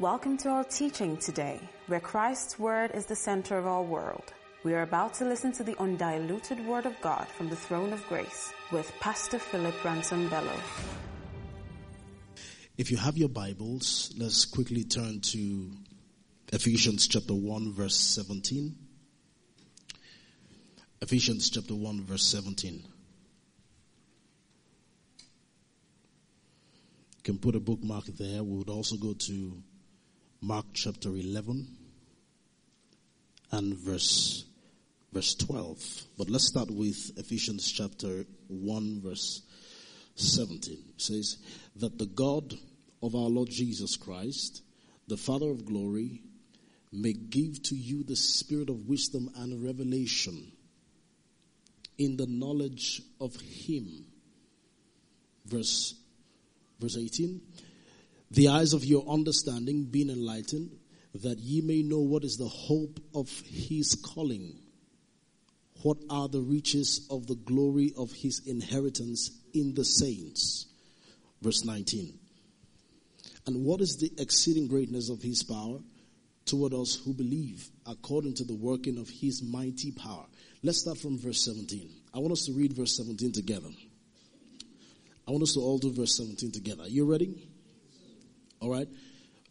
Welcome to our teaching today, where Christ's Word is the center of our world. We are about to listen to the undiluted Word of God from the throne of grace with Pastor Philip Ransom Bello. If you have your Bibles, let's quickly turn to Ephesians chapter 1, verse 17. Ephesians chapter 1, verse 17. You can put a bookmark there. We would also go to Mark chapter 11 and verse verse 12. But let's start with Ephesians chapter 1 verse 17. It says that the God of our Lord Jesus Christ, the Father of glory, may give to you the spirit of wisdom and revelation in the knowledge of him. Verse verse 18 the eyes of your understanding being enlightened, that ye may know what is the hope of his calling, what are the riches of the glory of his inheritance in the saints. Verse 19. And what is the exceeding greatness of his power toward us who believe, according to the working of his mighty power? Let's start from verse 17. I want us to read verse 17 together. I want us to all do verse 17 together. Are you ready? All right.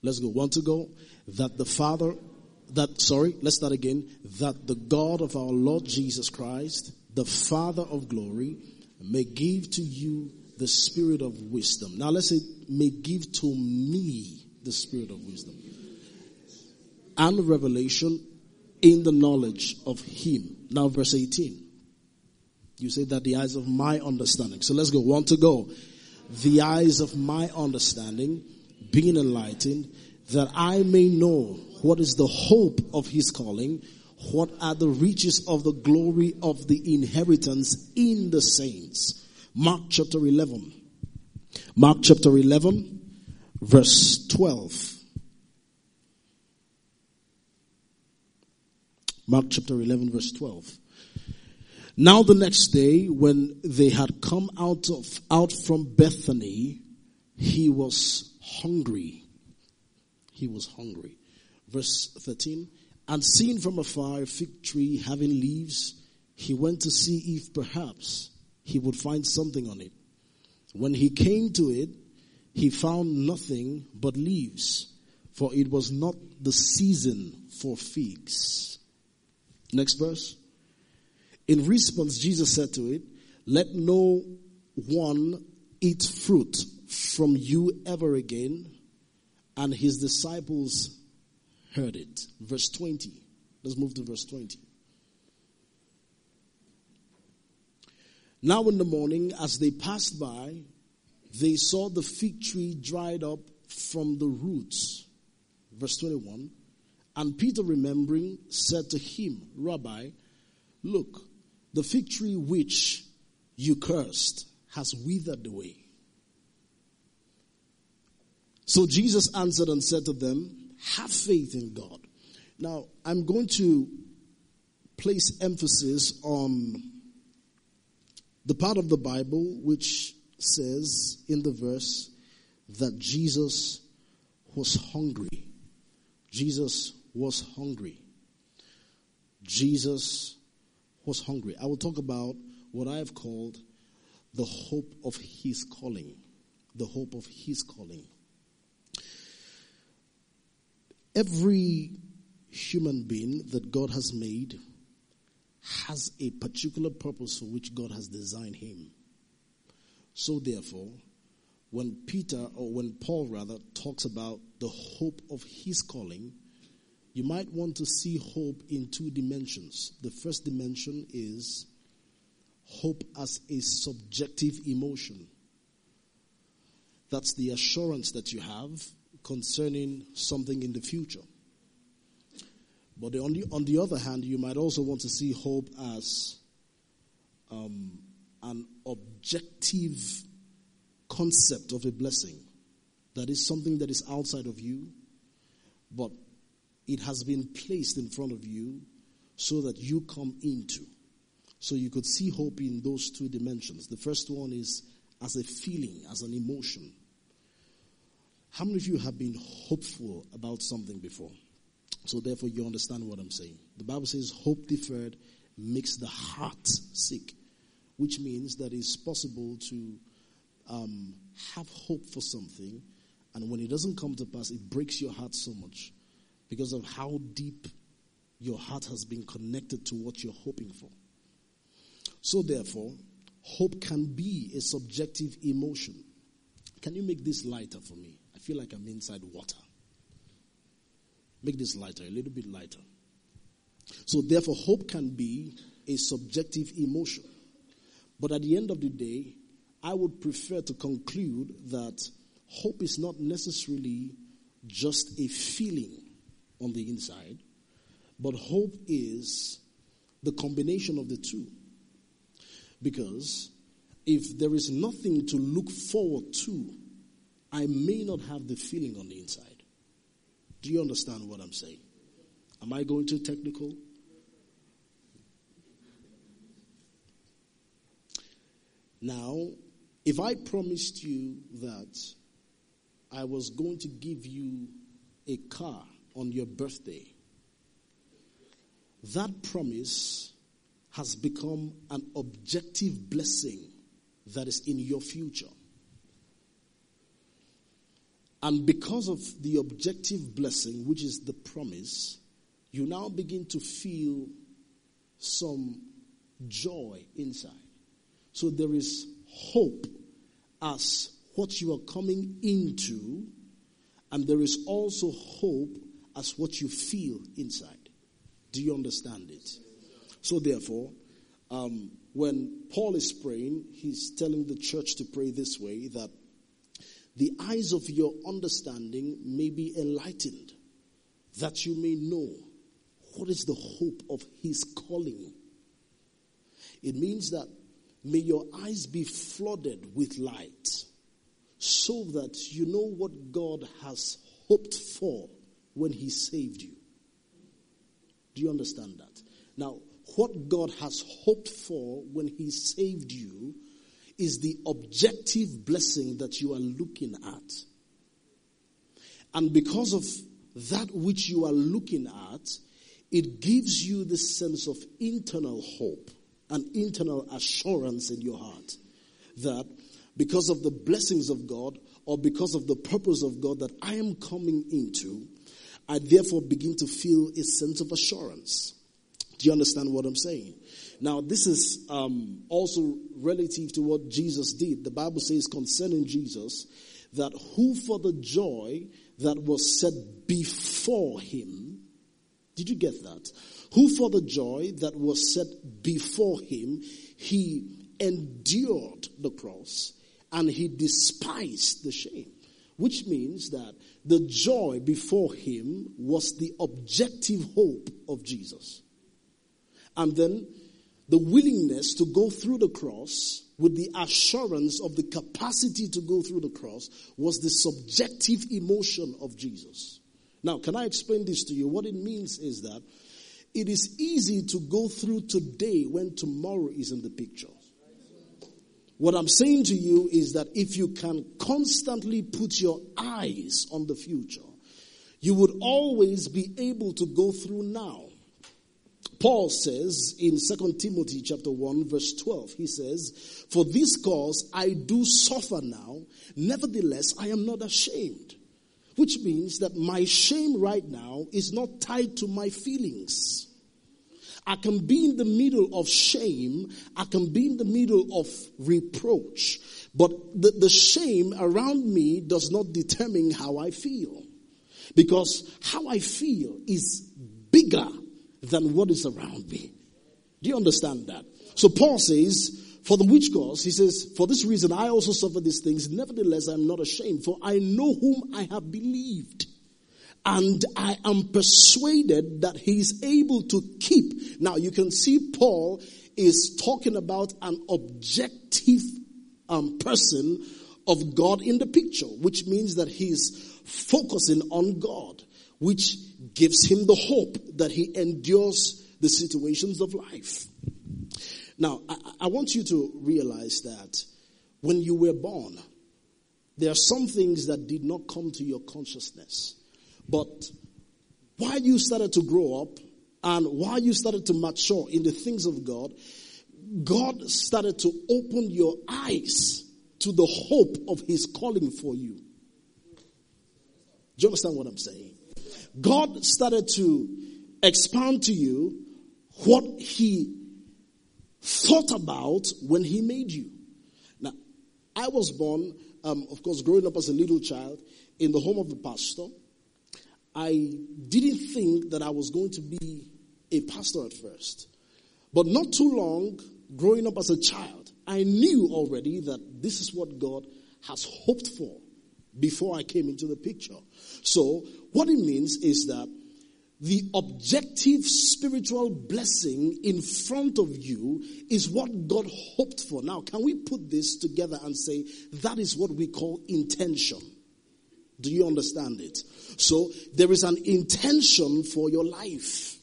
Let's go. One to go. That the Father, that, sorry, let's start again. That the God of our Lord Jesus Christ, the Father of glory, may give to you the spirit of wisdom. Now let's say, may give to me the spirit of wisdom and revelation in the knowledge of Him. Now, verse 18. You say that the eyes of my understanding. So let's go. One to go. The eyes of my understanding being enlightened, that I may know what is the hope of his calling, what are the riches of the glory of the inheritance in the saints. Mark chapter 11. Mark chapter 11, verse 12. Mark chapter 11, verse 12. Now the next day, when they had come out of, out from Bethany, he was hungry. He was hungry. Verse 13. And seeing from afar a fig tree having leaves, he went to see if perhaps he would find something on it. When he came to it, he found nothing but leaves, for it was not the season for figs. Next verse. In response, Jesus said to it, Let no one eat fruit from you ever again. And his disciples heard it. Verse 20. Let's move to verse 20. Now in the morning, as they passed by, they saw the fig tree dried up from the roots. Verse 21. And Peter, remembering, said to him, Rabbi, look, the fig tree which you cursed has withered away. So Jesus answered and said to them, Have faith in God. Now, I'm going to place emphasis on the part of the Bible which says in the verse that Jesus was hungry. Jesus was hungry. Jesus was hungry. I will talk about what I have called the hope of his calling. The hope of his calling. Every human being that God has made has a particular purpose for which God has designed him. So therefore, when Peter or when Paul rather talks about the hope of his calling, you might want to see hope in two dimensions. The first dimension is hope as a subjective emotion. That's the assurance that you have concerning something in the future. But on the, on the other hand, you might also want to see hope as um, an objective concept of a blessing. That is something that is outside of you, but it has been placed in front of you so that you come into. So you could see hope in those two dimensions. The first one is as a feeling, as an emotion. How many of you have been hopeful about something before? So therefore you understand what I'm saying. The Bible says hope deferred makes the heart sick, which means that it's possible to um, have hope for something, and when it doesn't come to pass, it breaks your heart so much because of how deep your heart has been connected to what you're hoping for. So, therefore, hope can be a subjective emotion. Can you make this lighter for me? I feel like I'm inside water. Make this lighter, a little bit lighter. So, therefore, hope can be a subjective emotion. But at the end of the day, I would prefer to conclude that hope is not necessarily just a feeling on the inside, but hope is the combination of the two. Because if there is nothing to look forward to, I may not have the feeling on the inside. Do you understand what I'm saying? Am I going too technical? Now, if I promised you that I was going to give you a car on your birthday, that promise has become an objective blessing that is in your future. And because of the objective blessing, which is the promise, you now begin to feel some joy inside. So there is hope as what you are coming into, and there is also hope as what you feel inside. Do you understand it? So, therefore, um, when Paul is praying, he's telling the church to pray this way that the eyes of your understanding may be enlightened, that you may know what is the hope of his calling. It means that may your eyes be flooded with light so that you know what God has hoped for when he saved you. Do you understand that? Now, what God has hoped for when He saved you is the objective blessing that you are looking at. And because of that which you are looking at, it gives you the sense of internal hope and internal assurance in your heart that because of the blessings of God or because of the purpose of God that I am coming into, I therefore begin to feel a sense of assurance. Do you understand what I'm saying? Now, this is um, also relative to what Jesus did. The Bible says concerning Jesus that who for the joy that was set before him, did you get that? Who for the joy that was set before him, he endured the cross and he despised the shame. Which means that the joy before him was the objective hope of Jesus. And then the willingness to go through the cross with the assurance of the capacity to go through the cross was the subjective emotion of Jesus. Now, can I explain this to you? What it means is that it is easy to go through today when tomorrow is in the picture. What I'm saying to you is that if you can constantly put your eyes on the future, you would always be able to go through now. Paul says in 2 Timothy chapter 1 verse 12, he says, For this cause I do suffer now, nevertheless I am not ashamed. Which means that my shame right now is not tied to my feelings. I can be in the middle of shame. I can be in the middle of reproach. But the, the shame around me does not determine how I feel. Because how I feel is bigger than what is around me. Do you understand that? So Paul says, for the which cause, he says, for this reason I also suffer these things. Nevertheless, I am not ashamed, for I know whom I have believed and I am persuaded that he is able to keep. Now you can see Paul is talking about an objective um, person of God in the picture, which means that he is focusing on God, which gives him the hope that he endures the situations of life. Now, I, I want you to realize that when you were born, there are some things that did not come to your consciousness. But while you started to grow up and while you started to mature in the things of God, God started to open your eyes to the hope of His calling for you. Do you understand what I'm saying? God started to expound to you what He thought about when He made you. Now, I was born, um, of course, growing up as a little child in the home of a pastor. I didn't think that I was going to be a pastor at first. But not too long, growing up as a child, I knew already that this is what God has hoped for before I came into the picture. So, what it means is that the objective spiritual blessing in front of you is what God hoped for. Now, can we put this together and say that is what we call intention? Do you understand it? So, there is an intention for your life.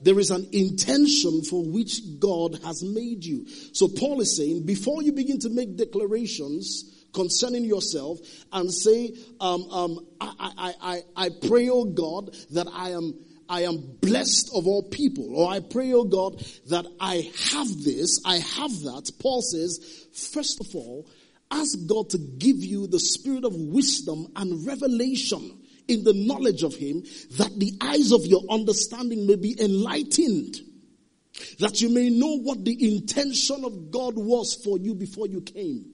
There is an intention for which God has made you. So Paul is saying, before you begin to make declarations concerning yourself and say, um, um, I, I, I, I pray, oh God, that I am I am blessed of all people, or I pray, oh God, that I have this, I have that. Paul says, first of all, ask God to give you the spirit of wisdom and revelation in the knowledge of Him, that the eyes of your understanding may be enlightened, that you may know what the intention of God was for you before you came.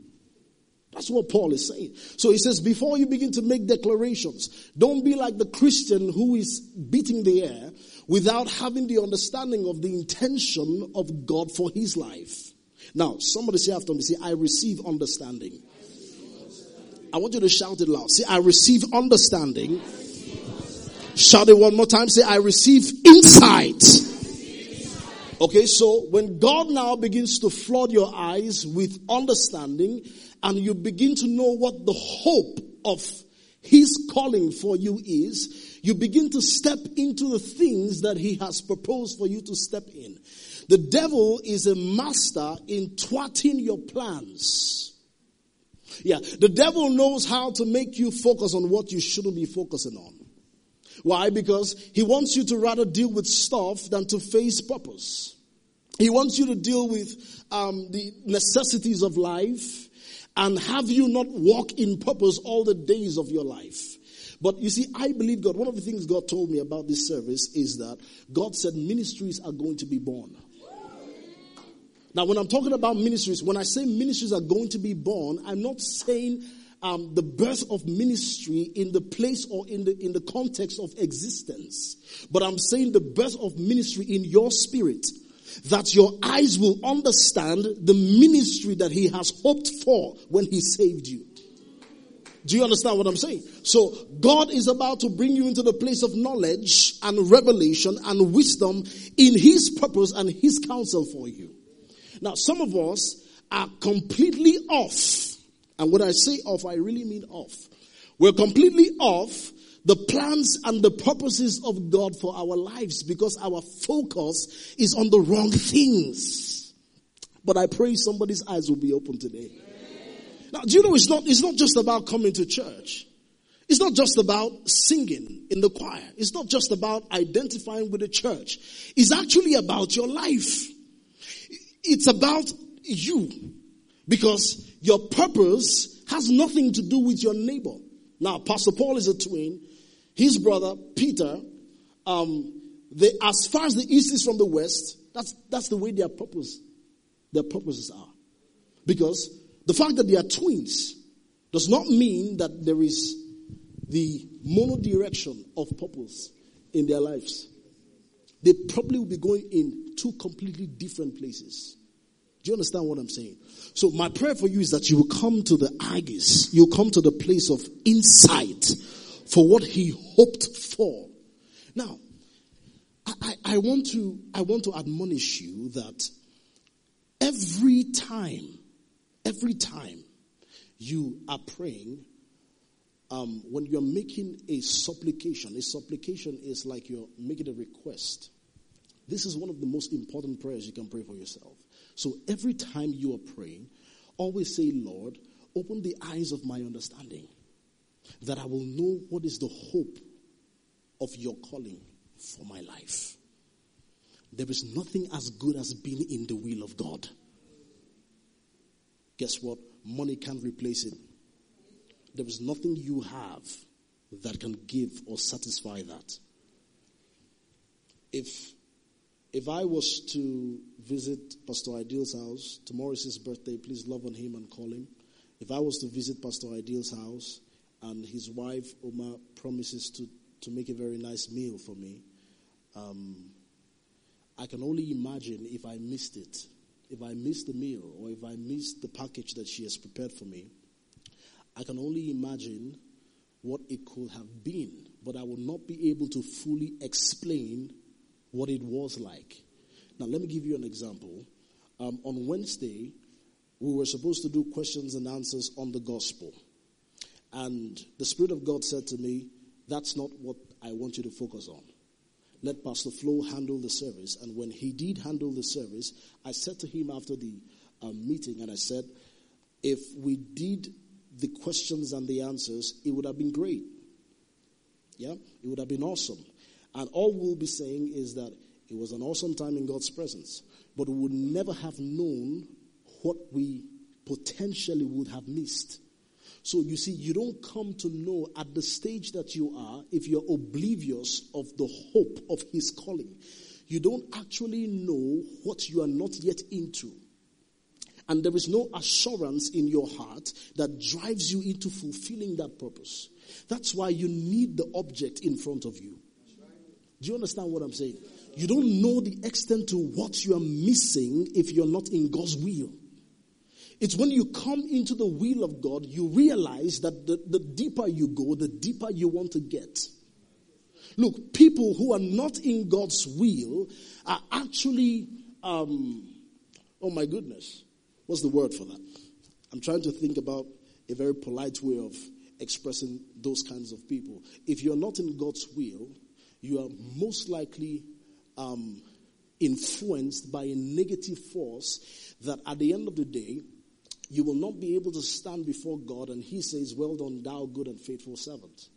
That's what Paul is saying. So he says, before you begin to make declarations, don't be like the Christian who is beating the air without having the understanding of the intention of God for his life. Now, somebody say after me, say, I receive understanding. I want you to shout it loud. Say, I receive understanding. Shout it one more time. Say, I receive insight. Okay, so when God now begins to flood your eyes with understanding and you begin to know what the hope of His calling for you is, you begin to step into the things that He has proposed for you to step in. The devil is a master in thwarting your plans. Yeah, the devil knows how to make you focus on what you shouldn't be focusing on. Why? Because he wants you to rather deal with stuff than to face purpose. He wants you to deal with um, the necessities of life and have you not walk in purpose all the days of your life. But you see, I believe God. One of the things God told me about this service is that God said ministries are going to be born. Now, when I'm talking about ministries, when I say ministries are going to be born, I'm not saying um, the birth of ministry in the place or in the in the context of existence, but I'm saying the birth of ministry in your spirit. That your eyes will understand the ministry that He has hoped for when He saved you. Do you understand what I'm saying? So God is about to bring you into the place of knowledge and revelation and wisdom in His purpose and His counsel for you. Now, some of us are completely off. And when I say off, I really mean off. We're completely off the plans and the purposes of God for our lives because our focus is on the wrong things. But I pray somebody's eyes will be open today. Now, do you know it's not, it's not just about coming to church. It's not just about singing in the choir. It's not just about identifying with the church. It's actually about your life. It's about you. Because your purpose has nothing to do with your neighbor. Now, Pastor Paul is a twin. His brother, Peter, um, they, as far as the east is from the west, that's, that's the way their purpose, their purposes are. Because the fact that they are twins does not mean that there is the mono direction of purpose in their lives they probably will be going in two completely different places. Do you understand what I'm saying? So my prayer for you is that you will come to the Agis. You'll come to the place of insight for what he hoped for. Now, I, I, want to, I want to admonish you that every time, every time you are praying, um, when you're making a supplication, a supplication is like you're making a request. This is one of the most important prayers you can pray for yourself. So every time you are praying, always say, Lord, open the eyes of my understanding that I will know what is the hope of your calling for my life. There is nothing as good as being in the will of God. Guess what? Money can't replace it. There is nothing you have that can give or satisfy that. If if I was to visit Pastor Ideal's house, tomorrow is his birthday, please love on him and call him. If I was to visit Pastor Ideal's house and his wife, Oma, promises to, to make a very nice meal for me, um, I can only imagine if I missed it, if I missed the meal, or if I missed the package that she has prepared for me, I can only imagine what it could have been, but I will not be able to fully explain what it was like. Now, let me give you an example. Um, on Wednesday, we were supposed to do questions and answers on the gospel. And the Spirit of God said to me, That's not what I want you to focus on. Let Pastor Flo handle the service. And when he did handle the service, I said to him after the um, meeting, and I said, If we did the questions and the answers, it would have been great. Yeah, it would have been awesome. And all we'll be saying is that it was an awesome time in God's presence, but we would never have known what we potentially would have missed. So you see, you don't come to know at the stage that you are if you're oblivious of the hope of His calling. You don't actually know what you are not yet into. And there is no assurance in your heart that drives you into fulfilling that purpose. That's why you need the object in front of you. Do you understand what I'm saying? You don't know the extent to what you are missing if you're not in God's will. It's when you come into the will of God, you realize that the, the deeper you go, the deeper you want to get. Look, people who are not in God's will are actually, um, oh my goodness, what's the word for that? I'm trying to think about a very polite way of expressing those kinds of people. If you're not in God's will, you are most likely um, influenced by a negative force that at the end of the day, you will not be able to stand before God and He says, Well done, thou good and faithful servant.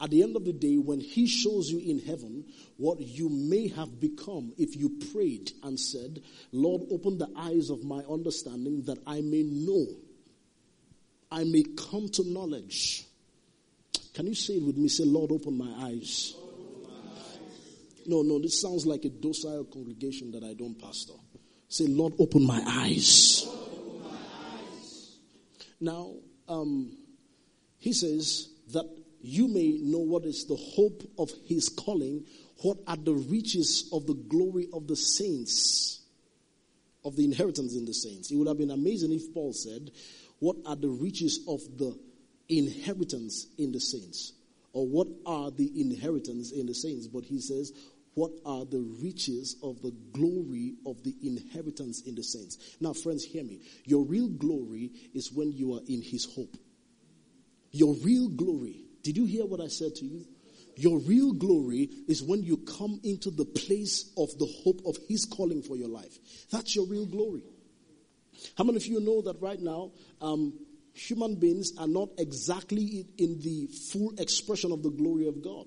At the end of the day, when He shows you in heaven what you may have become if you prayed and said, Lord, open the eyes of my understanding that I may know, I may come to knowledge. Can you say it with me? Say, Lord, open my eyes. No, no, this sounds like a docile congregation that I don't pastor. Say, Lord, open my eyes. Now, um, he says that you may know what is the hope of his calling, what are the riches of the glory of the saints, of the inheritance in the saints. It would have been amazing if Paul said, What are the riches of the inheritance in the saints? Or what are the inheritance in the saints? But he says, what are the riches of the glory of the inheritance in the saints. Now, friends, hear me. Your real glory is when you are in His hope. Your real glory. Did you hear what I said to you? Your real glory is when you come into the place of the hope of His calling for your life. That's your real glory. How many of you know that right now, um, human beings are not exactly in the full expression of the glory of God?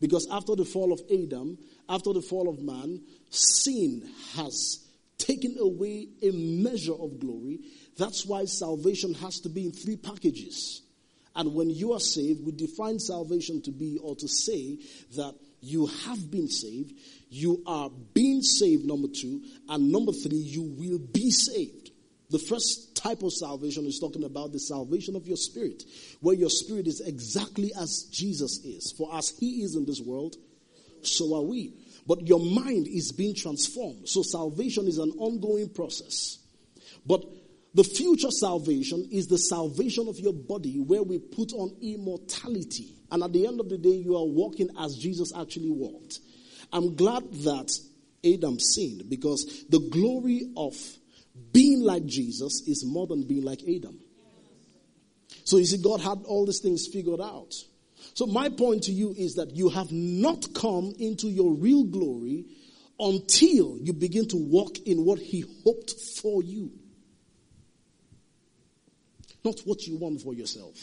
Because after the fall of Adam, after the fall of man, sin has taken away a measure of glory. That's why salvation has to be in three packages. And when you are saved, we define salvation to be or to say that you have been saved, you are being saved, number two, and number three, you will be saved. The first type of salvation is talking about the salvation of your spirit, where your spirit is exactly as Jesus is. For as he is in this world, so are we. But your mind is being transformed. So salvation is an ongoing process. But the future salvation is the salvation of your body where we put on immortality. And at the end of the day, you are walking as Jesus actually walked. I'm glad that Adam sinned because the glory of being like Jesus is more than being like Adam. So you see, God had all these things figured out. So my point to you is that you have not come into your real glory until you begin to walk in what He hoped for you. not what you want for yourself.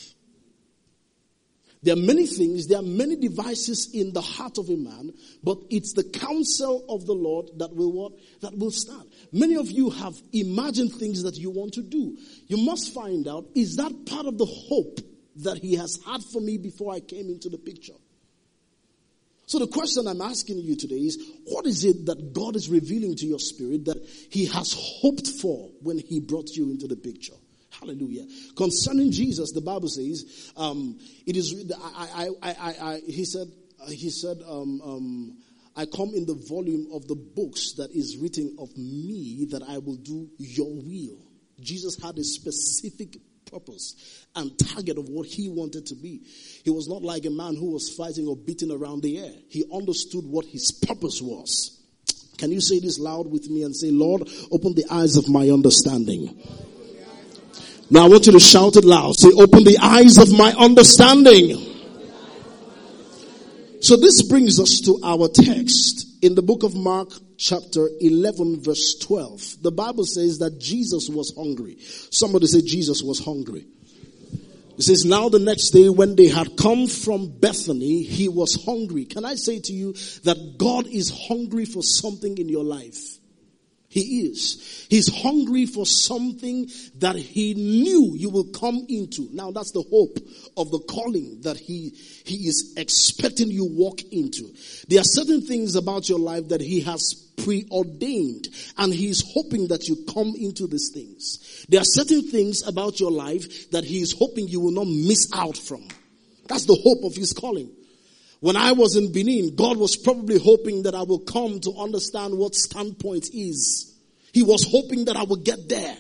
There are many things, there are many devices in the heart of a man, but it's the counsel of the Lord that will what? That will stand. Many of you have imagined things that you want to do. You must find out, is that part of the hope that he has had for me before I came into the picture? So the question I'm asking you today is, what is it that God is revealing to your spirit that he has hoped for when he brought you into the picture? Hallelujah. Concerning Jesus, the Bible says, um, it is, I, I, I, I, he said, he said, um, um, I come in the volume of the books that is written of me that I will do your will. Jesus had a specific purpose and target of what he wanted to be. He was not like a man who was fighting or beating around the air. He understood what his purpose was. Can you say this loud with me and say, Lord, open the eyes of my understanding. Now I want you to shout it loud. Say, open the eyes of my understanding. So this brings us to our text in the book of Mark chapter 11 verse 12. The Bible says that Jesus was hungry. Somebody say Jesus was hungry. It says, now the next day when they had come from Bethany, he was hungry. Can I say to you that God is hungry for something in your life? He is. He's hungry for something that he knew you will come into. Now that's the hope of the calling that he, he is expecting you walk into. There are certain things about your life that he has preordained and he's hoping that you come into these things. There are certain things about your life that he is hoping you will not miss out from. That's the hope of his calling. When I was in Benin, God was probably hoping that I will come to understand what standpoint is. He was hoping that I would get there.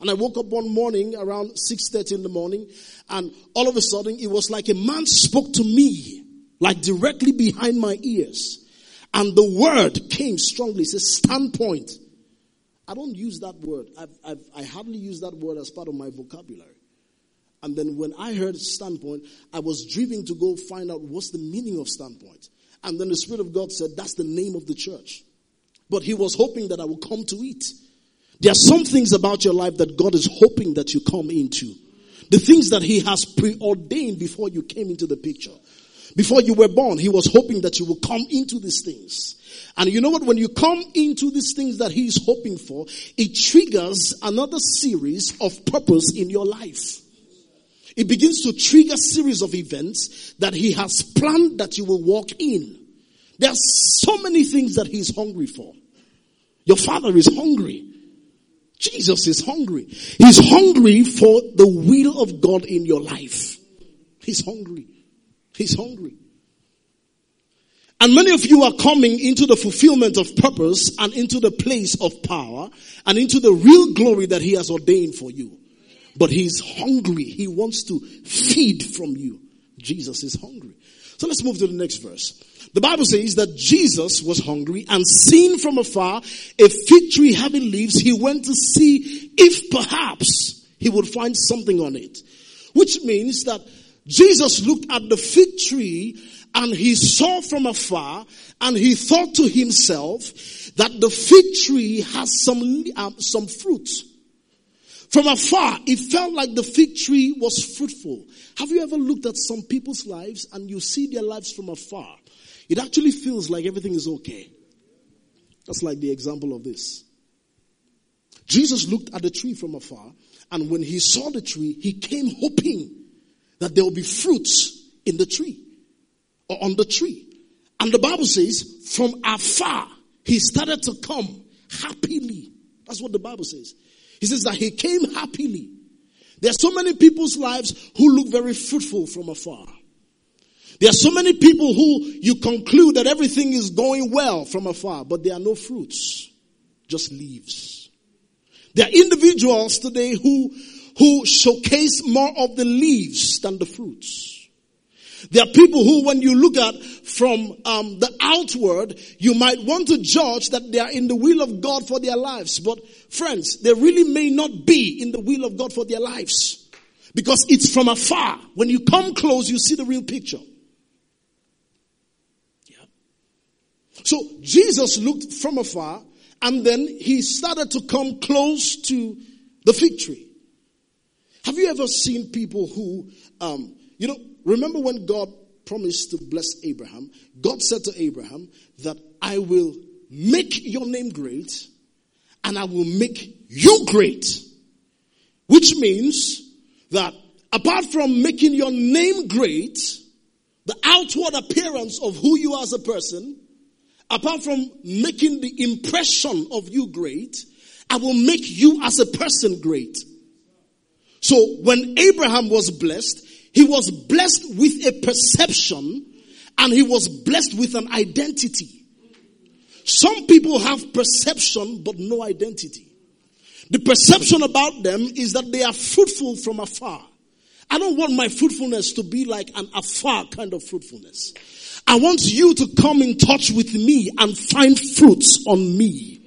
And I woke up one morning around 6.30 in the morning and all of a sudden it was like a man spoke to me, like directly behind my ears. And the word came strongly. It says standpoint. I don't use that word. I've, I've, I hardly use that word as part of my vocabulary. And then when I heard standpoint, I was driven to go find out what's the meaning of standpoint. And then the Spirit of God said, that's the name of the church. But He was hoping that I would come to it. There are some things about your life that God is hoping that you come into. The things that He has preordained before you came into the picture. Before you were born, He was hoping that you will come into these things. And you know what? When you come into these things that He is hoping for, it triggers another series of purpose in your life. It begins to trigger series of events that he has planned that you will walk in. There are so many things that he's hungry for. Your father is hungry. Jesus is hungry. He's hungry for the will of God in your life. He's hungry. He's hungry. And many of you are coming into the fulfillment of purpose and into the place of power and into the real glory that he has ordained for you. But he's hungry. He wants to feed from you. Jesus is hungry. So let's move to the next verse. The Bible says that Jesus was hungry and seen from afar a fig tree having leaves, he went to see if perhaps he would find something on it. Which means that Jesus looked at the fig tree and he saw from afar and he thought to himself that the fig tree has some, um, some fruit. From afar, it felt like the fig tree was fruitful. Have you ever looked at some people's lives and you see their lives from afar? It actually feels like everything is okay. That's like the example of this. Jesus looked at the tree from afar, and when he saw the tree, he came hoping that there will be fruits in the tree or on the tree. And the Bible says, from afar, he started to come happily. That's what the Bible says. He says that he came happily. There are so many people's lives who look very fruitful from afar. There are so many people who you conclude that everything is going well from afar, but there are no fruits, just leaves. There are individuals today who, who showcase more of the leaves than the fruits. There are people who, when you look at from um, the outward, you might want to judge that they are in the will of God for their lives. But friends, they really may not be in the will of God for their lives. Because it's from afar. When you come close, you see the real picture. Yeah. So Jesus looked from afar and then he started to come close to the fig tree. Have you ever seen people who, um, you know, remember when God promised to bless Abraham? God said to Abraham that I will make your name great and I will make you great. Which means that apart from making your name great, the outward appearance of who you are as a person, apart from making the impression of you great, I will make you as a person great. So when Abraham was blessed, he was blessed with a perception and he was blessed with an identity. Some people have perception but no identity. The perception about them is that they are fruitful from afar. I don't want my fruitfulness to be like an afar kind of fruitfulness. I want you to come in touch with me and find fruits on me.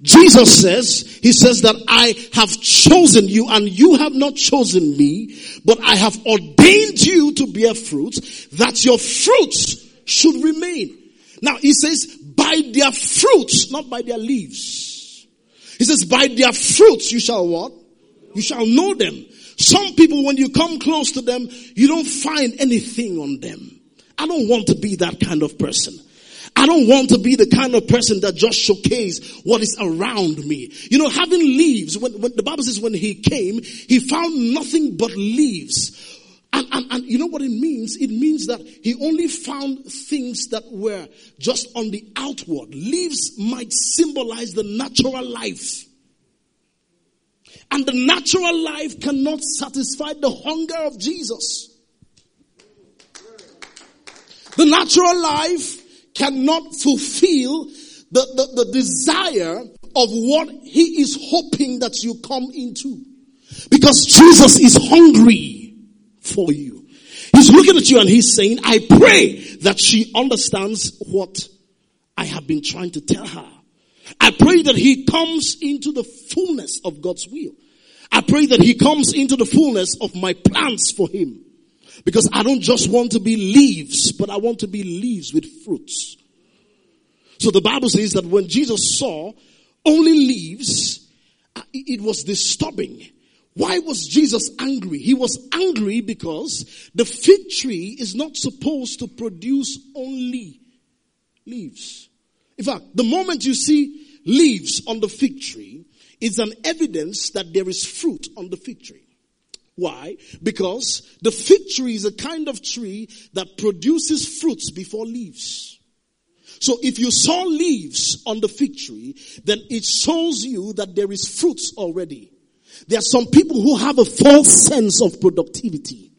Jesus says, He says that I have chosen you and you have not chosen me, but I have ordained you to bear fruit that your fruits should remain. Now He says, by their fruits, not by their leaves. He says, by their fruits you shall what? You shall know them. Some people, when you come close to them, you don't find anything on them. I don't want to be that kind of person. I don't want to be the kind of person that just showcase what is around me. You know, having leaves, when, when the Bible says when he came, he found nothing but leaves. And, and, and you know what it means? It means that he only found things that were just on the outward. Leaves might symbolize the natural life. And the natural life cannot satisfy the hunger of Jesus. The natural life cannot fulfill the, the, the desire of what he is hoping that you come into. Because Jesus is hungry for you. He's looking at you and he's saying, I pray that she understands what I have been trying to tell her. I pray that he comes into the fullness of God's will. I pray that he comes into the fullness of my plans for him. Because I don't just want to be leaves, but I want to be leaves with fruits. So the Bible says that when Jesus saw only leaves, uh, it was disturbing. Why was Jesus angry? He was angry because the fig tree is not supposed to produce only leaves. In fact, the moment you see leaves on the fig tree, it's an evidence that there is fruit on the fig tree. Why? Because the fig tree is a kind of tree that produces fruits before leaves. So if you saw leaves on the fig tree, then it shows you that there is fruits already. There are some people who have a false sense of productivity.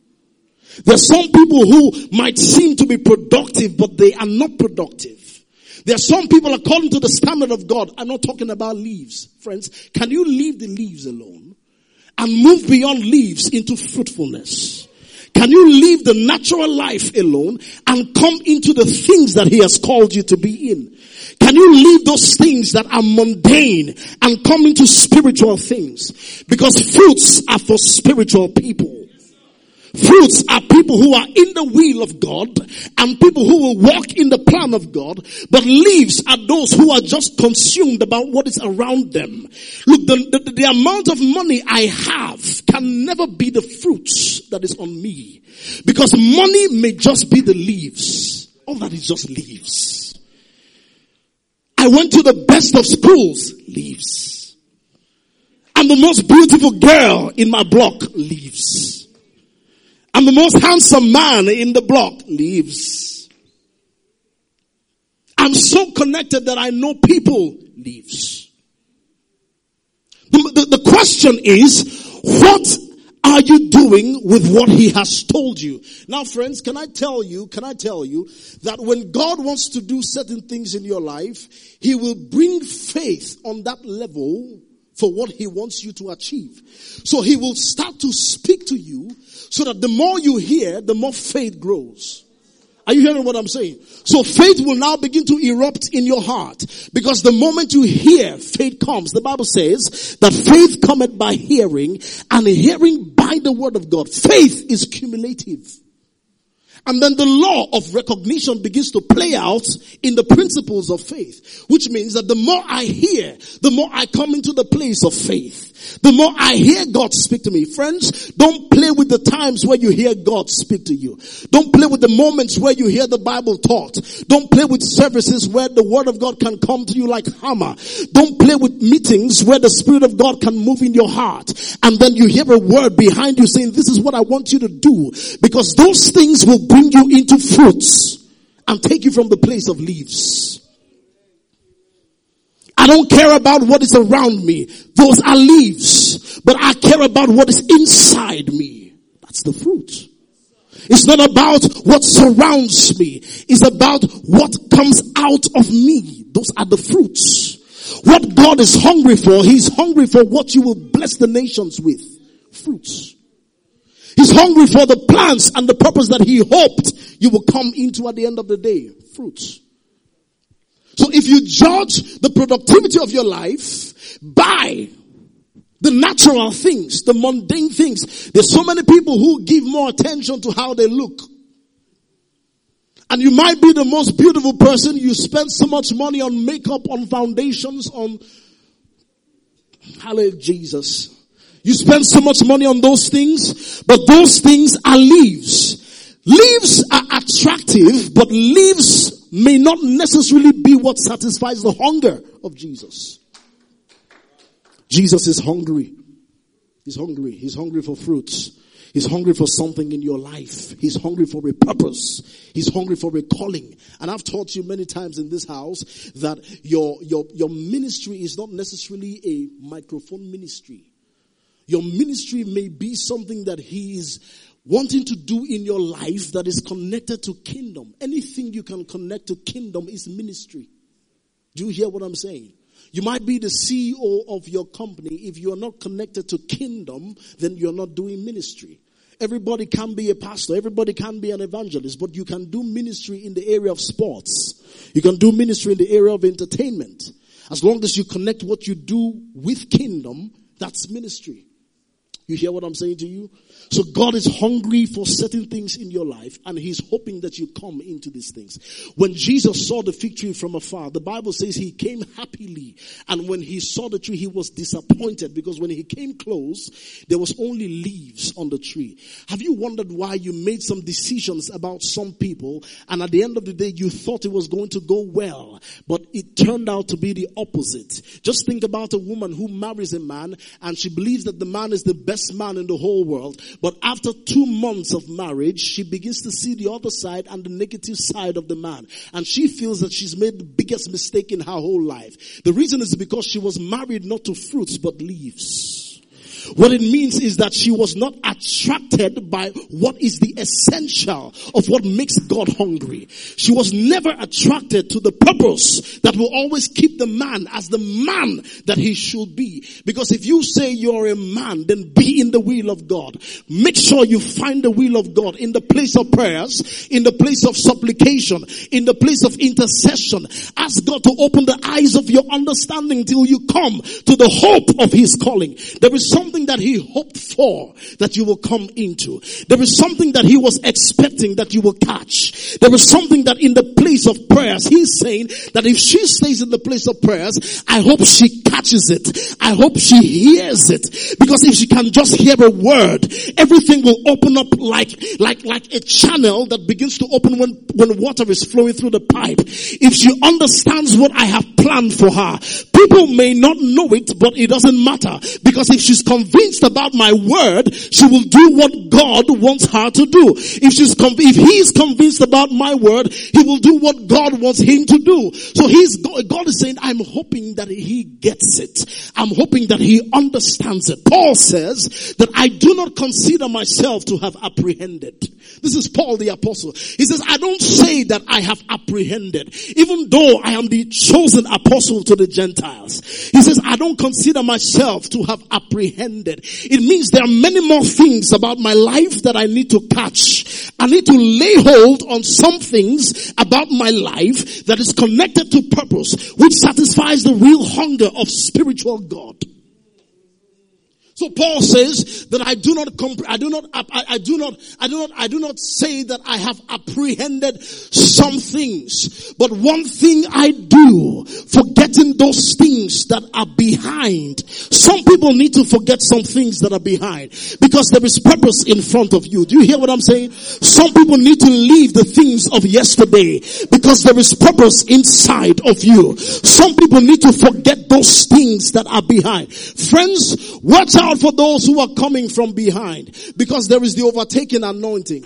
There are some people who might seem to be productive, but they are not productive. There are some people according to the standard of God. I'm not talking about leaves, friends. Can you leave the leaves alone and move beyond leaves into fruitfulness? Can you leave the natural life alone and come into the things that he has called you to be in? Can you leave those things that are mundane and come into spiritual things? Because fruits are for spiritual people. Fruits are people who are in the will of God and people who will walk in the plan of God. But leaves are those who are just consumed about what is around them. Look, the, the, the amount of money I have can never be the fruits that is on me. Because money may just be the leaves. All that is just leaves. I went to the best of schools, leaves. I'm the most beautiful girl in my block, leaves. I'm the most handsome man in the block. Leaves. I'm so connected that I know people. Leaves. The, the, the question is, what are you doing with what he has told you? Now friends, can I tell you, can I tell you that when God wants to do certain things in your life, he will bring faith on that level for what he wants you to achieve. So he will start to speak to you so that the more you hear, the more faith grows. Are you hearing what I'm saying? So faith will now begin to erupt in your heart because the moment you hear, faith comes. The Bible says that faith cometh by hearing and hearing by the word of God. Faith is cumulative. And then the law of recognition begins to play out in the principles of faith, which means that the more I hear, the more I come into the place of faith. The more I hear God speak to me. Friends, don't play with the times where you hear God speak to you. Don't play with the moments where you hear the Bible taught. Don't play with services where the word of God can come to you like hammer. Don't play with meetings where the spirit of God can move in your heart. And then you hear a word behind you saying, this is what I want you to do. Because those things will bring you into fruits and take you from the place of leaves. I don't care about what is around me. Those are leaves. But I care about what is inside me. That's the fruit. It's not about what surrounds me. It's about what comes out of me. Those are the fruits. What God is hungry for, He's hungry for what you will bless the nations with. Fruits. He's hungry for the plans and the purpose that He hoped you will come into at the end of the day. Fruits. So if you judge the productivity of your life by the natural things, the mundane things, there's so many people who give more attention to how they look. And you might be the most beautiful person, you spend so much money on makeup, on foundations, on, hallelujah, Jesus. You spend so much money on those things, but those things are leaves. Leaves are attractive, but leaves may not necessarily be what satisfies the hunger of Jesus. Jesus is hungry. He's hungry. He's hungry for fruits. He's hungry for something in your life. He's hungry for a purpose. He's hungry for a calling. And I've taught you many times in this house that your, your, your ministry is not necessarily a microphone ministry. Your ministry may be something that he is wanting to do in your life that is connected to kingdom. Anything you can connect to kingdom is ministry. Do you hear what I'm saying? You might be the CEO of your company. If you are not connected to kingdom, then you're not doing ministry. Everybody can be a pastor. Everybody can be an evangelist, but you can do ministry in the area of sports. You can do ministry in the area of entertainment. As long as you connect what you do with kingdom, that's ministry. You hear what I'm saying to you? So God is hungry for certain things in your life and he's hoping that you come into these things. When Jesus saw the fig tree from afar, the Bible says he came happily and when he saw the tree he was disappointed because when he came close there was only leaves on the tree. Have you wondered why you made some decisions about some people and at the end of the day you thought it was going to go well but it turned out to be the opposite. Just think about a woman who marries a man and she believes that the man is the best man in the whole world but after two months of marriage, she begins to see the other side and the negative side of the man. And she feels that she's made the biggest mistake in her whole life. The reason is because she was married not to fruits, but leaves. What it means is that she was not attracted by what is the essential of what makes God hungry. She was never attracted to the purpose that will always keep the man as the man that he should be. Because if you say you're a man, then be in the will of God. Make sure you find the will of God in the place of prayers, in the place of supplication, in the place of intercession. Ask God to open the eyes of your understanding till you come to the hope of his calling. There is something something that he hoped for that you will come into. There is something that he was expecting that you will catch. There is something that in the place of prayers, he's saying that if she stays in the place of prayers, I hope she catches it. I hope she hears it. Because if she can just hear a word, everything will open up like, like, like a channel that begins to open when, when water is flowing through the pipe. If she understands what I have planned for her, people may not know it, but it doesn't matter. Because if she's convinced about my word, she will do what God wants her to do. If she's conv- if he's convinced about my word, he will do what God wants him to do. So he's, God is saying, I'm hoping that he gets it. I'm hoping that he understands it. Paul says that I do not consider myself to have apprehended. This is Paul the apostle. He says, I don't say that I have apprehended, even though I am the chosen apostle to the Gentiles. He says, I don't consider myself to have apprehended it means there are many more things about my life that I need to catch. I need to lay hold on some things about my life that is connected to purpose, which satisfies the real hunger of spiritual God. So Paul says that I do not, I do not, I, I, do not, I do not, I do not say that I have apprehended some things, but one thing I do, forgetting those things that are behind. Some people need to forget some things that are behind because there is purpose in front of you. Do you hear what I'm saying? Some people need to leave the things of yesterday because there is purpose inside of you. Some people need to forget those things that are behind. Friends, watch out out for those who are coming from behind because there is the overtaking anointing.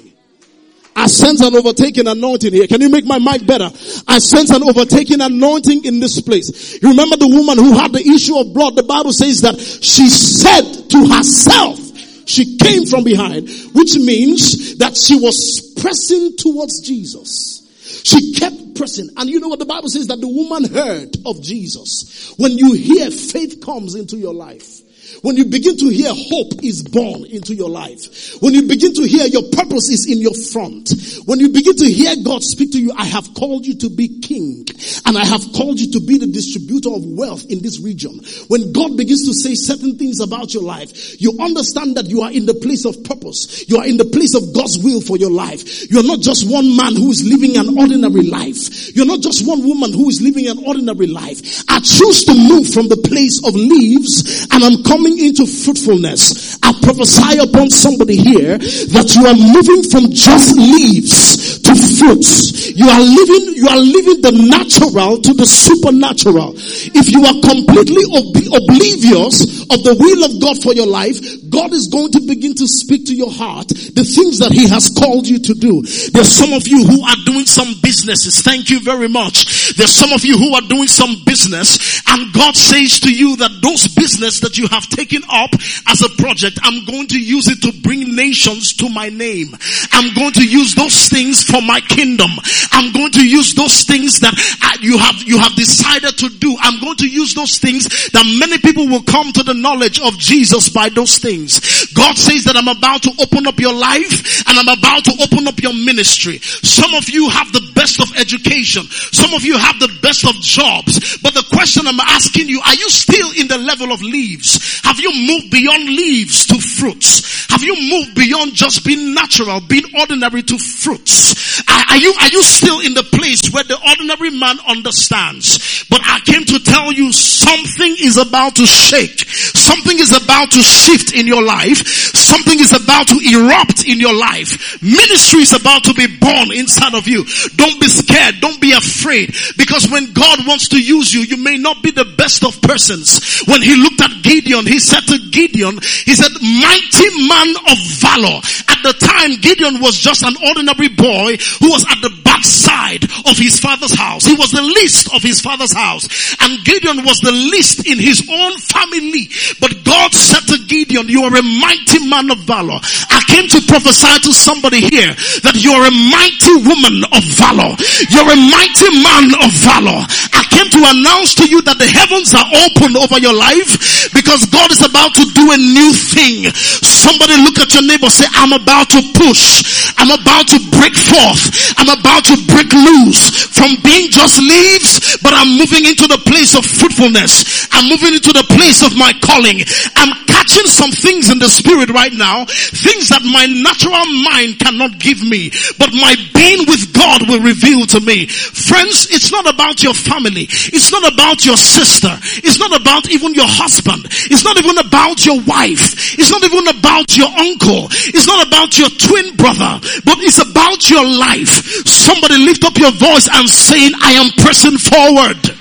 I sense an overtaking anointing here. Can you make my mic better? I sense an overtaking anointing in this place. You remember the woman who had the issue of blood? The Bible says that she said to herself, she came from behind, which means that she was pressing towards Jesus. She kept pressing. And you know what the Bible says that the woman heard of Jesus. When you hear faith comes into your life. When you begin to hear hope is born into your life. When you begin to hear your purpose is in your front. When you begin to hear God speak to you, I have called you to be king and I have called you to be the distributor of wealth in this region. When God begins to say certain things about your life, you understand that you are in the place of purpose. You are in the place of God's will for your life. You're not just one man who is living an ordinary life. You're not just one woman who is living an ordinary life. I choose to move from the place of leaves and I'm coming into fruitfulness. I prophesy upon somebody here that you are moving from just leaves to fruits. You are living, you are living the natural to the supernatural. If you are completely ob- oblivious of the will of God for your life, God is going to begin to speak to your heart the things that He has called you to do. There's some of you who are doing some businesses. Thank you very much. There's some of you who are doing some business and God says to you that those business that you have taken up as a project, I'm going to use it to bring nations to my name. I'm going to use those things for my kingdom. I'm going to use those things that you have, you have decided to do. I'm going to use those things that many people will come to the knowledge of Jesus by those things. God says that I'm about to open up your life and I'm about to open up your ministry. Some of you have the best of education. Some of you have the best of jobs. But the question I'm asking you, are you still in the level of leaves? Have you moved beyond leaves to fruits? Have you moved beyond just being natural, being ordinary to fruits? Are, you, are you still in the place where the ordinary man understands? But I came to tell you something is about to shake. Something is about to shift in your life. Something is about to erupt in your life. Ministry is about to be born inside of you. Don't be scared. Don't be afraid. Because when God wants to use you, you may not be the best of persons. When he looked at Gideon, he said to Gideon, he said, mighty man of valor. At the time, Gideon was just an ordinary boy who was at the backside of his father's house. He was the least of his father's house. And Gideon was the least in his own family. But God said to Gideon, you are a mighty man of valor. I came to prophesy to somebody here that you're a mighty woman of valor. You're a mighty man of valor. I came to announce to you that the heavens are open over your life because God is about to do a new thing. Somebody look at your neighbor say, I'm about to push. I'm about to break forth. I'm about to break loose from being just leaves, but I'm moving into the place of fruitfulness. I'm moving into the place of my calling. I'm catching some things in the spirit right now, things that my natural mind cannot give me, but my being with God will reveal to me. Friends, it's not about your family. It's not about your sister. It's not about even your husband. It's not even about your wife. It's not even about your uncle. It's not about your twin brother, but it's about your life. Somebody lift up your voice and saying, I am pressing forward.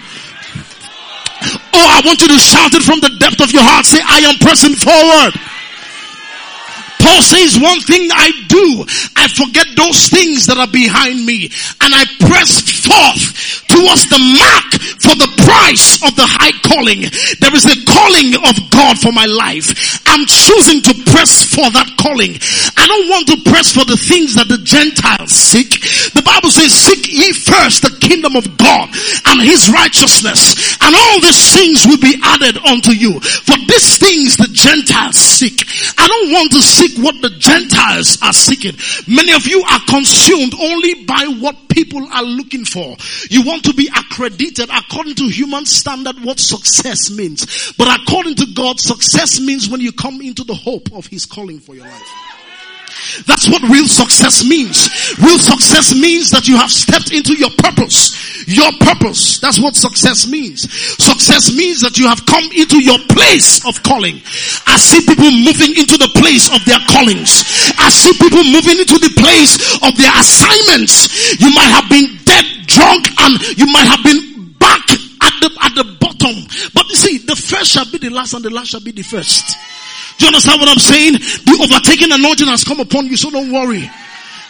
Oh, I want you to shout it from the depth of your heart. Say, I am pressing forward. Paul says one thing I do, I forget those things that are behind me and I press forth towards the mark for the price of the high calling. There is a calling of God for my life. I'm choosing to press for that calling. I don't want to press for the things that the Gentiles seek. The Bible says, seek ye first the kingdom of God and his righteousness and all these things will be added unto you. For these things the Gentiles seek. I don't want to seek seek what the Gentiles are seeking. Many of you are consumed only by what people are looking for. You want to be accredited according to human standard what success means. But according to God, success means when you come into the hope of His calling for your life. That's what real success means. Real success means that you have stepped into your purpose. Your purpose. That's what success means. Success means that you have come into your place of calling. I see people moving into the place of their callings. I see people moving into the place of their assignments. You might have been dead drunk and you might have been back at the, at the bottom. But you see, the first shall be the last and the last shall be the first. Do you understand what I'm saying? The overtaking anointing has come upon you, so don't worry.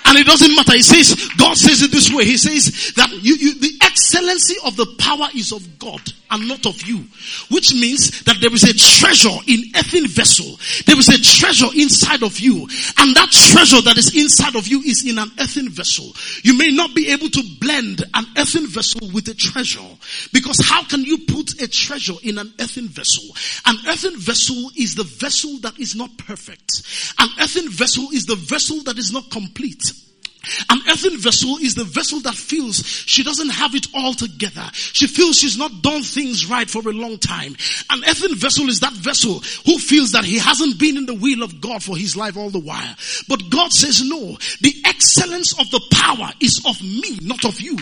And it doesn't matter. He says, God says it this way. He says that you, you, the excellency of the power is of God and not of you. Which means that there is a treasure in earthen vessel. There is a treasure inside of you. And that treasure that is inside of you is in an earthen vessel. You may not be able to blend an earthen vessel with a treasure. Because how can you put a treasure in an earthen vessel? An earthen vessel is the vessel that is not perfect. An earthen vessel is the vessel that is not complete. An earthen vessel is the vessel that feels she doesn't have it all together. She feels she's not done things right for a long time. An earthen vessel is that vessel who feels that he hasn't been in the will of God for his life all the while. But God says no. The excellence of the power is of me, not of you.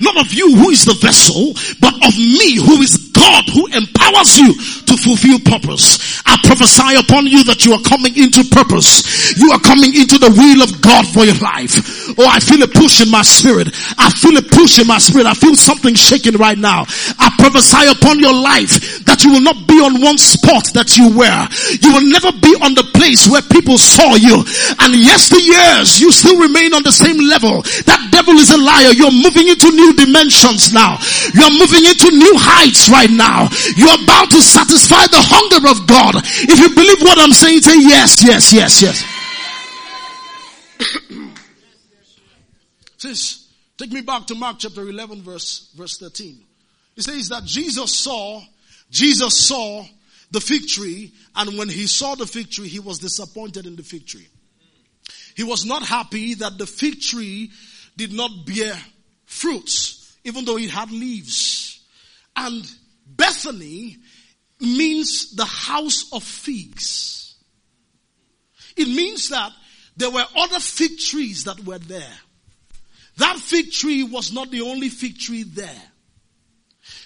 Not of you who is the vessel, but of me who is God who empowers you to fulfill purpose. I prophesy upon you that you are coming into purpose. You are coming into the will of God for your life. Oh, I feel a push in my spirit. I feel a push in my spirit. I feel something shaking right now. I prophesy upon your life that you will not be on one spot that you were. You will never be on the place where people saw you. And yesteryears, you still remain on the same level. That devil is a liar. You're moving into new dimensions now. You're moving into new heights right now. You're about to satisfy the hunger of God. If you believe what I'm saying, say yes, yes, yes, yes. Says, take me back to Mark chapter 11 verse, verse 13. It says that Jesus saw, Jesus saw the fig tree and when he saw the fig tree, he was disappointed in the fig tree. He was not happy that the fig tree did not bear fruits, even though it had leaves. And Bethany means the house of figs. It means that there were other fig trees that were there. That fig tree was not the only fig tree there.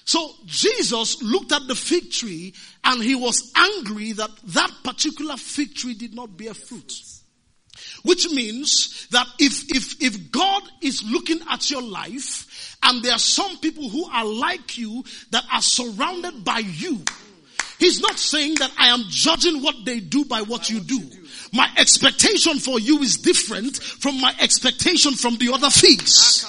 So Jesus looked at the fig tree and he was angry that that particular fig tree did not bear fruit. Which means that if, if, if God is looking at your life and there are some people who are like you that are surrounded by you, He's not saying that I am judging what they do by what you do. My expectation for you is different from my expectation from the other figs.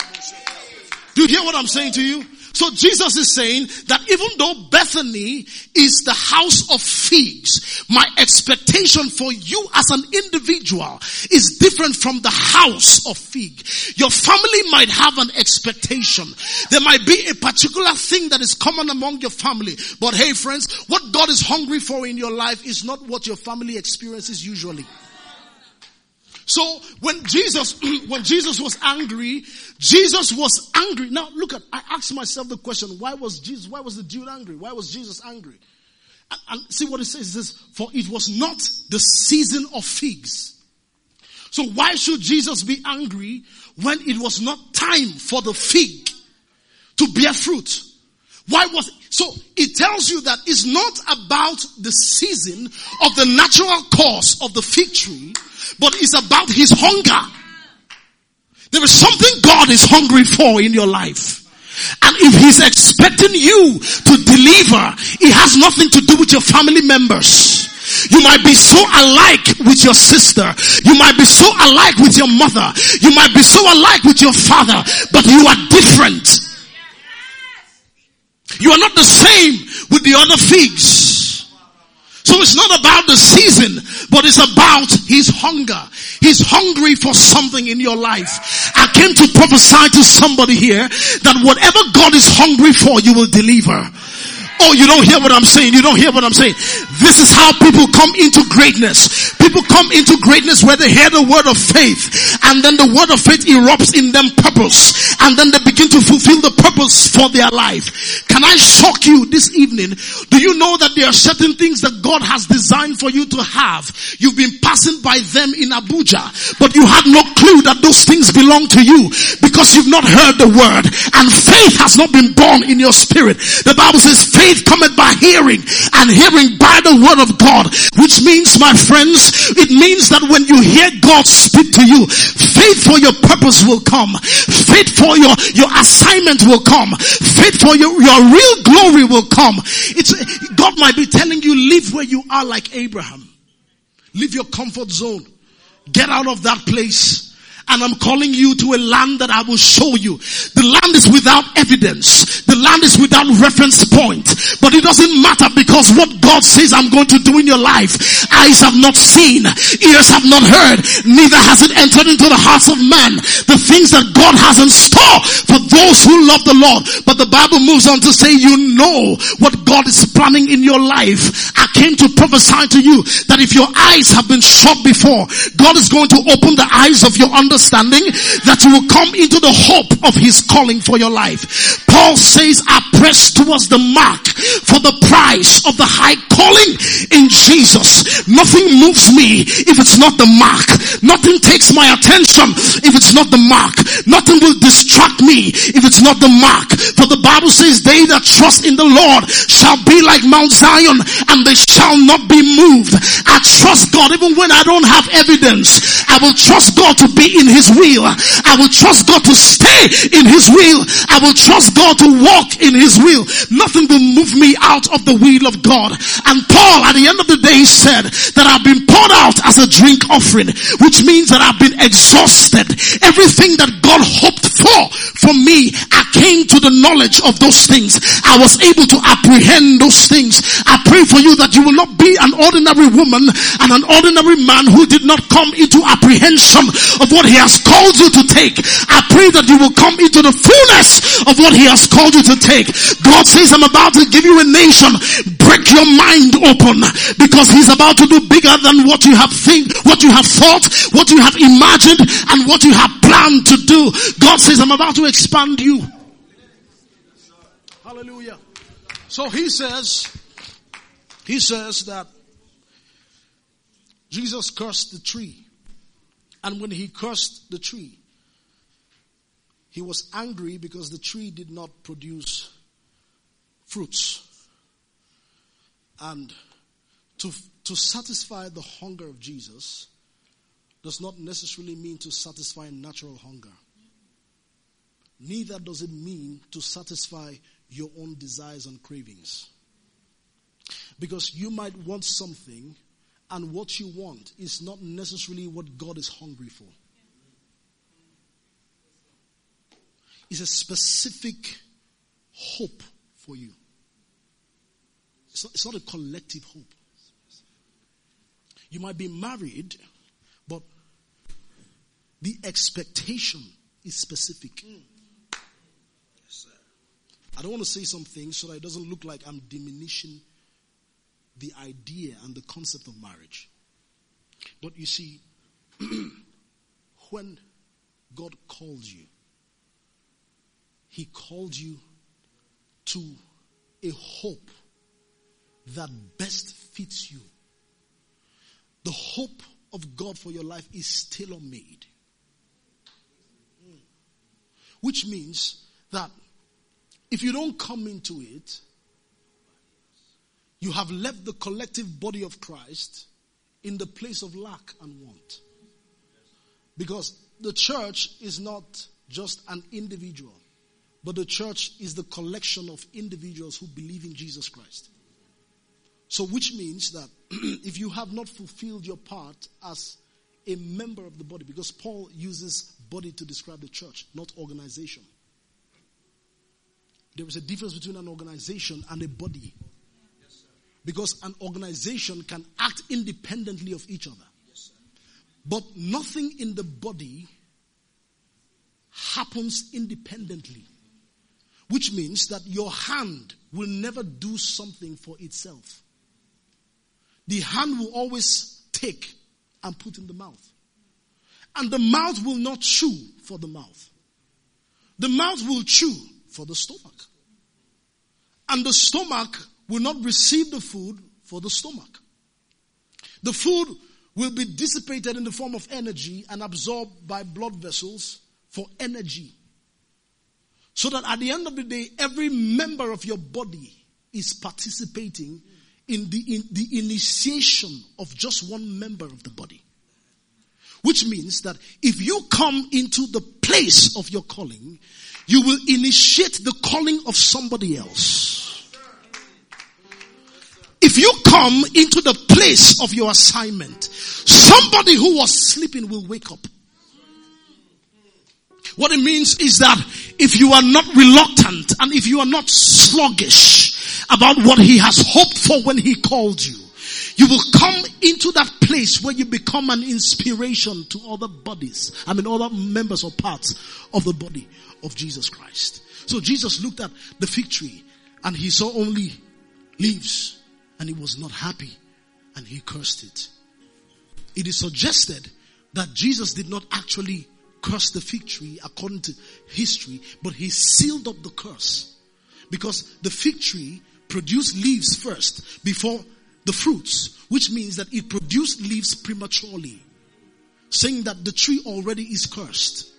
Do you hear what I'm saying to you? So Jesus is saying that even though Bethany is the house of figs, my expectation for you as an individual is different from the house of fig. Your family might have an expectation. There might be a particular thing that is common among your family. But hey friends, what God is hungry for in your life is not what your family experiences usually. So when Jesus, when Jesus was angry, Jesus was angry. Now look at, I asked myself the question, why was Jesus, why was the dude angry? Why was Jesus angry? And, and see what it says, it says, for it was not the season of figs. So why should Jesus be angry when it was not time for the fig to bear fruit? Why was it? So it tells you that it's not about the season of the natural course of the fig tree, but it's about his hunger. There is something God is hungry for in your life. And if he's expecting you to deliver, it has nothing to do with your family members. You might be so alike with your sister. You might be so alike with your mother. You might be so alike with your father, but you are different. You are not the same with the other figs. So it's not about the season, but it's about his hunger. He's hungry for something in your life. I came to prophesy to somebody here that whatever God is hungry for, you will deliver. Oh, you don't hear what I'm saying. You don't hear what I'm saying. This is how people come into greatness. People come into greatness where they hear the word of faith and then the word of faith erupts in them purpose and then they begin to fulfill the purpose for their life. Can I shock you this evening? Do you know that there are certain things that God has designed for you to have? You've been passing by them in Abuja, but you had no clue that those things belong to you because you've not heard the word and faith has not been born in your spirit. The Bible says faith cometh by hearing and hearing by the word of God, which means, my friends, it means that when you hear God speak to you, faith for your purpose will come. Faith for your, your assignment will come. Faith for your, your real glory will come. It's, God might be telling you, live where you are like Abraham. Leave your comfort zone. Get out of that place and I'm calling you to a land that I will show you. The land is without evidence. The land is without reference point. But it doesn't matter because what God says I'm going to do in your life, eyes have not seen, ears have not heard, neither has it entered into the hearts of man. The things that God has in store for those who love the Lord. But the Bible moves on to say, you know what God is planning in your life. I came to prophesy to you that if your eyes have been shut before, God is going to open the eyes of your understanding understanding that you will come into the hope of his calling for your life. Paul says, I press towards the mark for the price of the high calling in Jesus. Nothing moves me if it's not the mark. Nothing takes my attention if it's not the mark. Nothing will distract me if it's not the mark. For the Bible says, they that trust in the Lord shall be like Mount Zion and they shall not be moved. I trust God even when I don't have evidence. I will trust God to be in his will. I will trust God to stay in his will. I will trust God to walk in his will. Nothing will move me out of the will of God. And Paul at the end of the day said that I've been poured out as a drink offering, which means that I've been exhausted. Everything that God hoped for from me, I came to the knowledge of those things. I was able to apprehend those things. I pray for you that you will not be an ordinary woman and an ordinary man who did not come into apprehension of what he has called you to take. I pray that you will come into the fullness of what he has called you to take. God says, I'm about to give you a nation. Break your mind open because he's about to do bigger than what you have think, what you have thought, what you have imagined, and what you have planned to do. God says, I'm about to expand you. Hallelujah. So he says, he says that Jesus cursed the tree. And when he cursed the tree, he was angry because the tree did not produce fruits. And to, to satisfy the hunger of Jesus does not necessarily mean to satisfy natural hunger. Neither does it mean to satisfy your own desires and cravings. Because you might want something and what you want is not necessarily what God is hungry for. It's a specific hope for you. It's not, it's not a collective hope. You might be married, but the expectation is specific. I don't want to say something so that it doesn't look like I'm diminishing the idea and the concept of marriage. But you see, when God called you, He called you to a hope that best fits you. The hope of God for your life is tailor made. Which means that if you don't come into it, you have left the collective body of Christ in the place of lack and want. Because the church is not just an individual, but the church is the collection of individuals who believe in Jesus Christ. So, which means that if you have not fulfilled your part as a member of the body, because Paul uses body to describe the church, not organization. There is a difference between an organization and a body. Because an organization can act independently of each other. But nothing in the body happens independently. Which means that your hand will never do something for itself. the hand will always take and put in the mouth. And the mouth will not chew for the mouth. The mouth will chew for the stomach. And the stomach will not receive the food for the stomach. The food will be dissipated in the form of energy and absorbed by blood vessels for energy. So that at the end of the day, every member of your body is participating in the, in the initiation of just one member of the body. Which means that if you come into the place of your calling, you will initiate the calling of somebody else. If you come into the place of your assignment, somebody who was sleeping will wake up. What it means is that if you are not reluctant and if you are not sluggish about what he has hoped for when he called you, you will come into that place where you become an inspiration to other bodies. I mean, other members or parts of the body of Jesus Christ. So Jesus looked at the fig tree and he saw only leaves and he was not happy and he cursed it. It is suggested that Jesus did not actually curse the fig tree according to history, but he sealed up the curse because the fig tree produced leaves first before the fruits, which means that it produced leaves prematurely, saying that the tree already is cursed.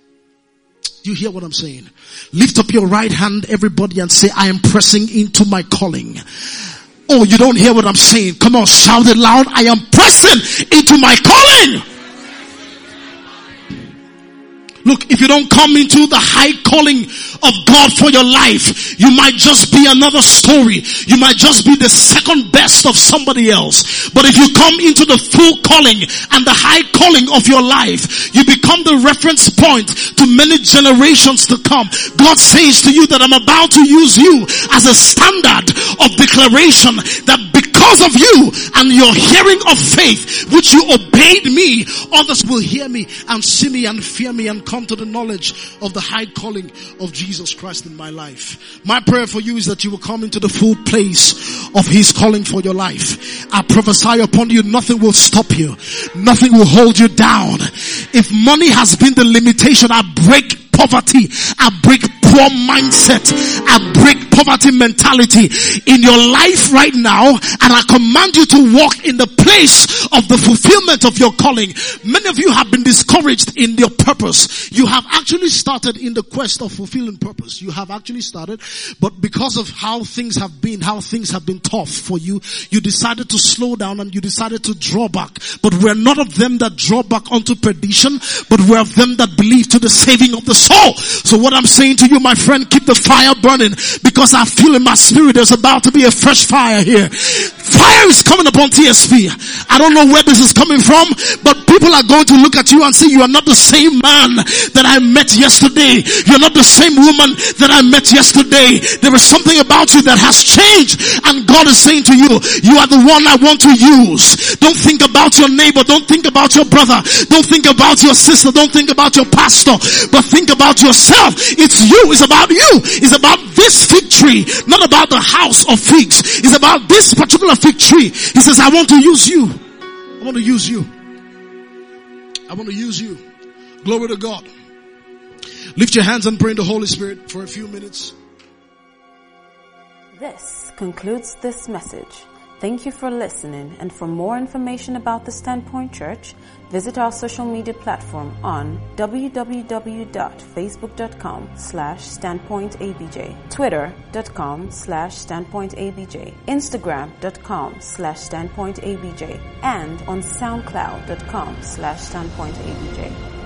Do you hear what I'm saying? Lift up your right hand, everybody, and say, I am pressing into my calling. Oh, you don't hear what I'm saying. Come on, shout it loud. I am pressing into my calling. Look, if you don't come into the high calling of God for your life, you might just be another story. You might just be the second best of somebody else. But if you come into the full calling and the high calling of your life, you become the reference point to many generations to come. God says to you that I'm about to use you as a standard of declaration that because of you and your hearing of faith, which you obeyed me, others will hear me and see me and fear me and come to the knowledge of the high calling of Jesus Christ in my life. My prayer for you is that you will come into the full place of His calling for your life. I prophesy upon you, nothing will stop you. Nothing will hold you down. If money has been the limitation, I break poverty. I break poor mindset. I break poverty mentality in your life right now and I command you to walk in the place of the fulfillment of your calling. Many of you have been discouraged in your purpose. You have actually started in the quest of fulfilling purpose. You have actually started, but because of how things have been, how things have been tough for you, you decided to slow down and you decided to draw back. But we're not of them that draw back unto perdition, but we're of them that believe to the saving of the soul. So what I'm saying to you, my friend, keep the fire burning because I feel in my spirit there's about to be a fresh fire here. Fire is coming upon TSP. I don't know where this is coming from, but people are going to look at you and say, you are not the same man that I met yesterday. You're not the same woman that I met yesterday. There is something about you that has changed and God is saying to you, you are the one I want to use. Don't think about your neighbor. Don't think about your brother. Don't think about your sister. Don't think about your pastor, but think about yourself. It's you. It's about you. It's about this fig tree, not about the house of figs. It's about this particular fig tree. He says, I want to use you. I want to use you. I want to use you. Glory to God. Lift your hands and pray in the Holy Spirit for a few minutes. This concludes this message. Thank you for listening and for more information about the Standpoint Church, visit our social media platform on www.facebook.com slash standpointabj, twitter.com slash standpointabj, instagram.com slash standpointabj, and on soundcloud.com slash standpointabj.